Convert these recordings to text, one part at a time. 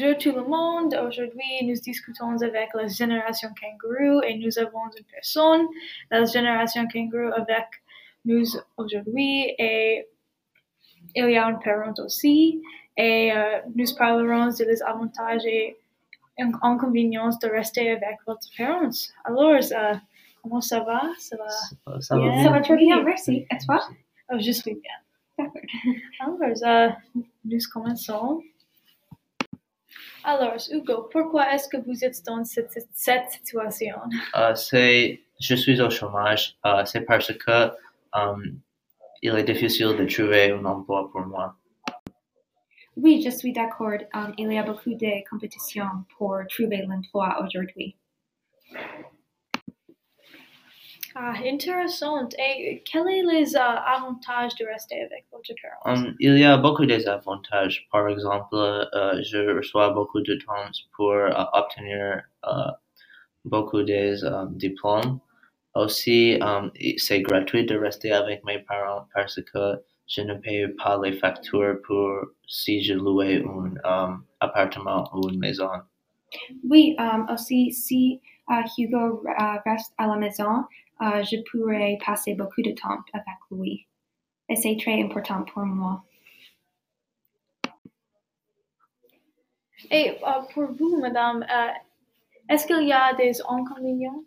Bonjour tout le monde. Aujourd'hui, nous discutons avec la génération kangourou et nous avons une personne, la génération kangourou avec nous aujourd'hui et il y a un parent aussi et euh, nous parlerons des avantages et inconvénients de rester avec votre parents. Alors, euh, comment ça va? Ça va, Ça va bien? bien. Ça va très bien, merci. Et toi? Oh, je suis bien. Alors, euh, nous commençons. Alors, Hugo, pourquoi est-ce que vous êtes dans cette, cette situation? Euh, c'est, je suis au chômage. Euh, c'est parce que euh, il est difficile de trouver un emploi pour moi. Oui, je suis d'accord. Il y a beaucoup de compétitions pour trouver l'emploi aujourd'hui. Ah, intéressant. Et quels sont les euh, avantages de rester avec votre? Euh, il y a beaucoup d'avantages. Par exemple, euh, je reçois beaucoup de temps pour euh, obtenir beaucoup de euh, diplômes. Aussi, euh, c'est gratuit de rester avec mes parents parce que je ne paye pas les factures pour si je louais un euh, appartement ou une maison. Oui, um, aussi, si uh, Hugo uh, reste à la maison, uh, je pourrais passer beaucoup de temps avec lui. Et c'est très important pour moi. Et euh, pour vous, madame, euh, est-ce qu'il y a des inconvénients?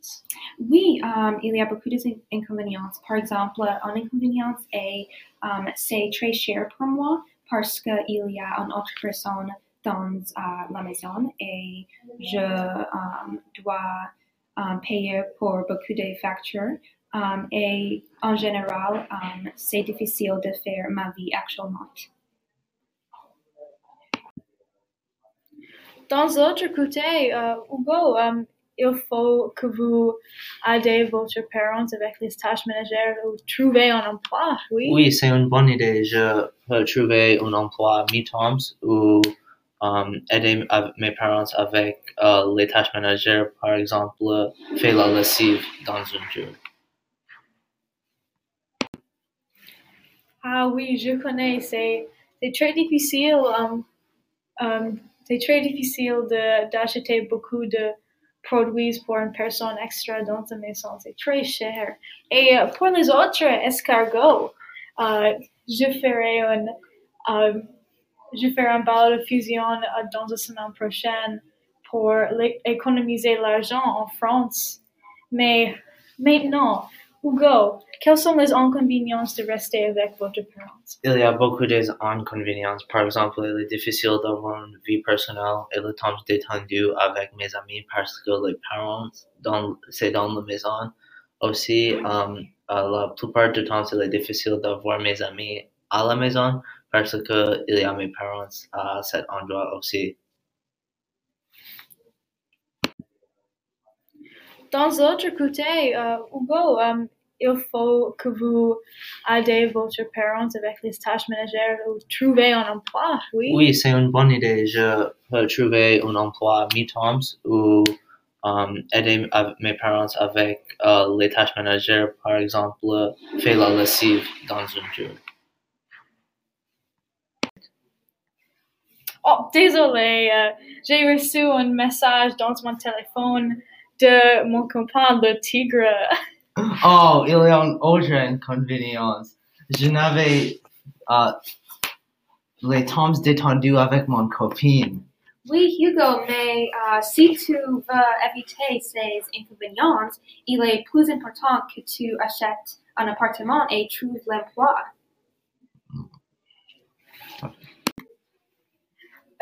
Oui, um, il y a beaucoup d'inconvénients. Par exemple, un inconvénient est um, c'est très cher pour moi parce qu'il y a une autre personne dans uh, la maison et je um, dois um, payer pour beaucoup de factures. Um, et en général, um, c'est difficile de faire ma vie actuellement. Dans l'autre côté, euh, Hugo, euh, il faut que vous aidez votre parents avec les tâches ménagères ou trouver un emploi, oui? Oui, c'est une bonne idée. Je peux trouver un emploi à mi-temps ou euh, aider av- mes parents avec euh, les tâches ménagères, par exemple, faire la lessive dans un jour. Ah oui, je connais. C'est très difficile. um, um, c'est très difficile de d'acheter beaucoup de produits pour une personne extra dans sa maison. C'est très cher. Et euh, pour les autres escargots, euh, je ferai un um, je ferai un bal de fusion euh, dans la semaine prochaine pour économiser l'argent en France. Mais maintenant, Hugo, quels sont les inconvénients de rester avec votre parent? Il y a beaucoup d'inconvénients. Par exemple, il est difficile d'avoir une vie personnelle et le temps détendu avec mes amis parce que les parents, c'est dans la maison. Aussi, euh, euh, la plupart du temps, il est difficile d'avoir mes amis à la maison parce que il y a mes parents à cet endroit aussi. Dans l'autre côté, euh, Hugo, euh, il faut que vous aidez votre parents avec les tâches ménagères ou trouver un emploi, oui? Oui, c'est une bonne idée. Je peux trouver un emploi à mi-temps ou euh, aider mes parents avec euh, les tâches ménagères, par exemple, faire la lessive dans un jour. Oh, désolé, euh, j'ai reçu un message dans mon téléphone de mon copain, le tigre. Oh, il y a une autre inconvénience. Je n'avais euh, les temps détendus avec mon copine. Oui, Hugo, mais uh, si tu veux éviter ces inconvénients, il est plus important que tu achètes un appartement et trouves l'emploi.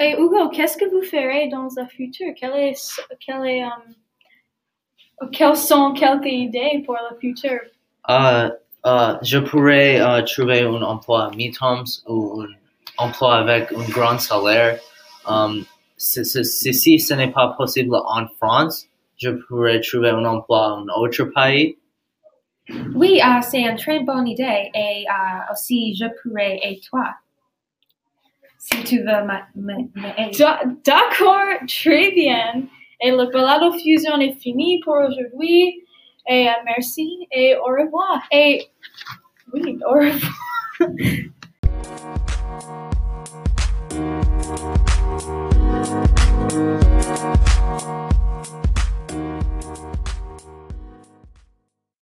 Et Hugo, qu'est-ce que vous ferez dans le futur? Quelle est, euh, quelles sont quelques idées pour le futur? Euh, euh, je pourrais euh, trouver un emploi à mi-temps ou un emploi avec un grand salaire. Um, si, si, si, si ce n'est pas possible en France, je pourrais trouver un emploi en autre pays. Oui, uh, c'est une très bonne idée et uh, aussi je pourrais et toi? Si tu veux D'accord, très bien. Et le balado fusion est fini pour aujourd'hui. Et euh, merci et au revoir. Et oui, au revoir.